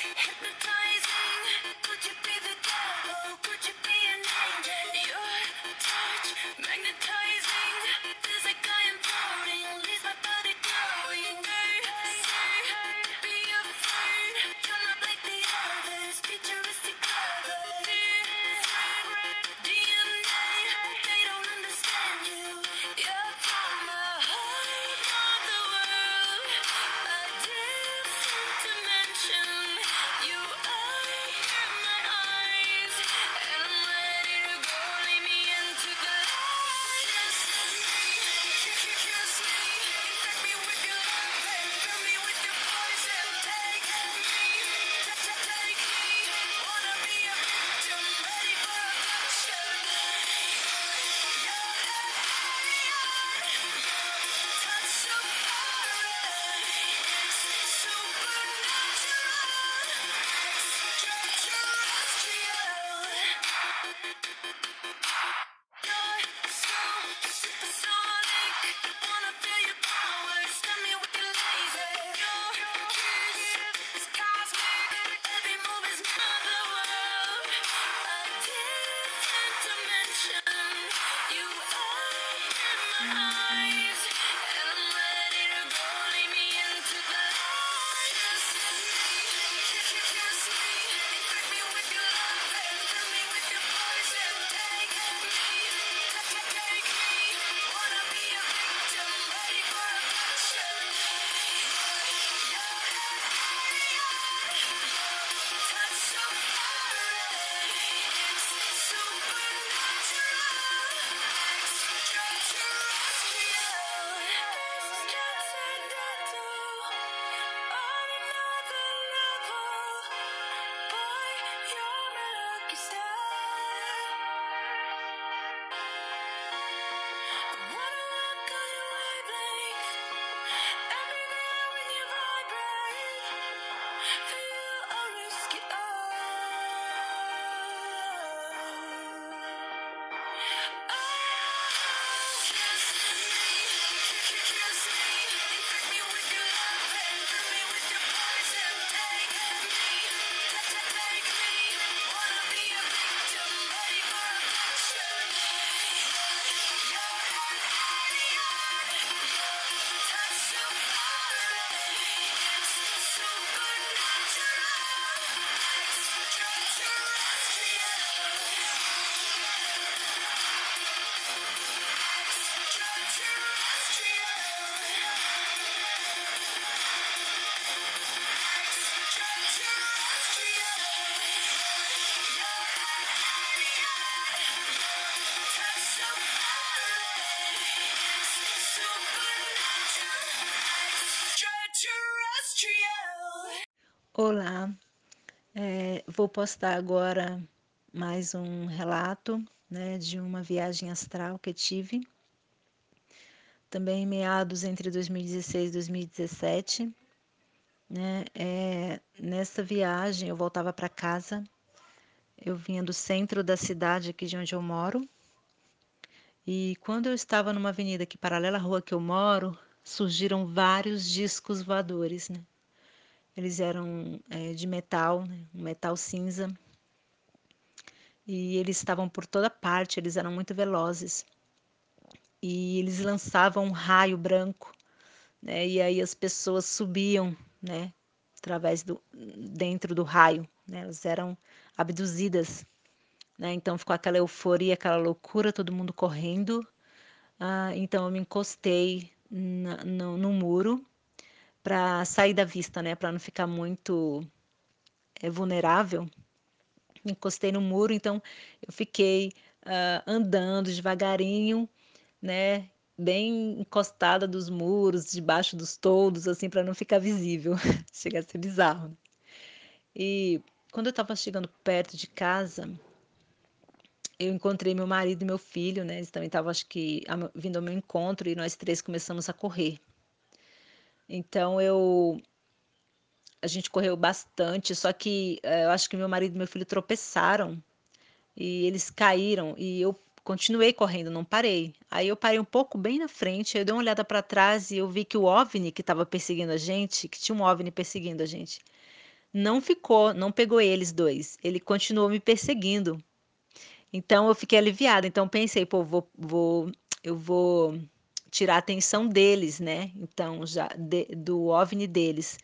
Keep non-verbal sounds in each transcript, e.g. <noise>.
Could you be an angel? Your touch. wanna Olá, é, vou postar agora mais um relato né, de uma viagem astral que tive, também em meados entre 2016 e 2017. Né, é, nessa viagem eu voltava para casa, eu vinha do centro da cidade aqui de onde eu moro, e quando eu estava numa avenida que paralela à rua que eu moro, surgiram vários discos voadores, né? Eles eram é, de metal, né? um metal cinza. E eles estavam por toda parte, eles eram muito velozes. E eles lançavam um raio branco, né? E aí as pessoas subiam, né? Através do dentro do raio, né? Elas eram abduzidas, né? Então ficou aquela euforia, aquela loucura, todo mundo correndo. Ah, então eu me encostei na, no, no muro para sair da vista, né? Para não ficar muito é, vulnerável. Encostei no muro, então eu fiquei uh, andando devagarinho, né? Bem encostada dos muros, debaixo dos toldos, assim, para não ficar visível. <laughs> Chega a ser bizarro. E quando eu estava chegando perto de casa, eu encontrei meu marido e meu filho, né? Eles também estavam, acho que, vindo ao meu encontro e nós três começamos a correr. Então eu a gente correu bastante, só que eh, eu acho que meu marido e meu filho tropeçaram e eles caíram e eu continuei correndo, não parei. Aí eu parei um pouco bem na frente, eu dei uma olhada para trás e eu vi que o OVNI que estava perseguindo a gente, que tinha um OVNI perseguindo a gente, não ficou, não pegou eles dois. Ele continuou me perseguindo. Então eu fiquei aliviada. Então pensei, pô, vou, vou, eu vou tirar a atenção deles, né? Então já de, do OVNI deles.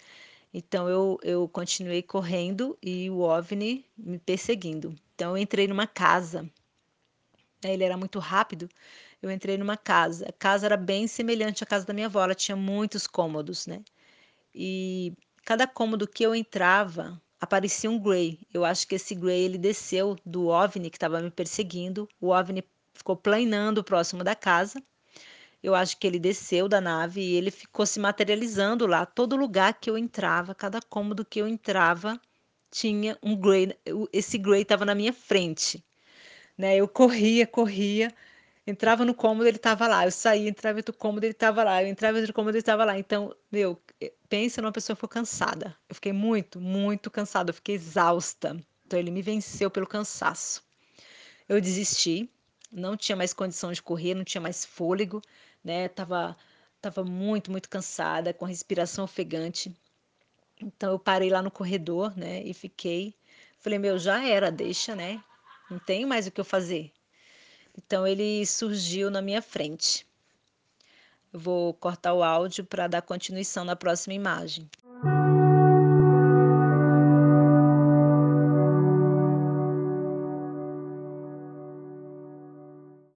Então eu, eu continuei correndo e o OVNI me perseguindo. Então eu entrei numa casa. Né? Ele era muito rápido. Eu entrei numa casa. A casa era bem semelhante à casa da minha avó. Ela tinha muitos cômodos, né? E cada cômodo que eu entrava aparecia um Grey. Eu acho que esse Grey ele desceu do OVNI que estava me perseguindo. O OVNI ficou planando próximo da casa. Eu acho que ele desceu da nave e ele ficou se materializando lá. Todo lugar que eu entrava, cada cômodo que eu entrava, tinha um Grey. Esse Grey estava na minha frente. Né? Eu corria, corria entrava no cômodo, ele estava lá. Eu saía, entrava no cômodo, ele estava lá. Eu entrava no cômodo, ele estava lá. Então, meu, eh, pensa numa pessoa que ficou cansada. Eu fiquei muito, muito cansada. Eu fiquei exausta. Então, ele me venceu pelo cansaço. Eu desisti. Não tinha mais condição de correr, não tinha mais fôlego, né? Tava, tava muito, muito cansada, com respiração ofegante. Então, eu parei lá no corredor, né? E fiquei. Falei, meu, já era, deixa, né? Não tenho mais o que eu fazer. Então ele surgiu na minha frente. Eu vou cortar o áudio para dar continuação na próxima imagem.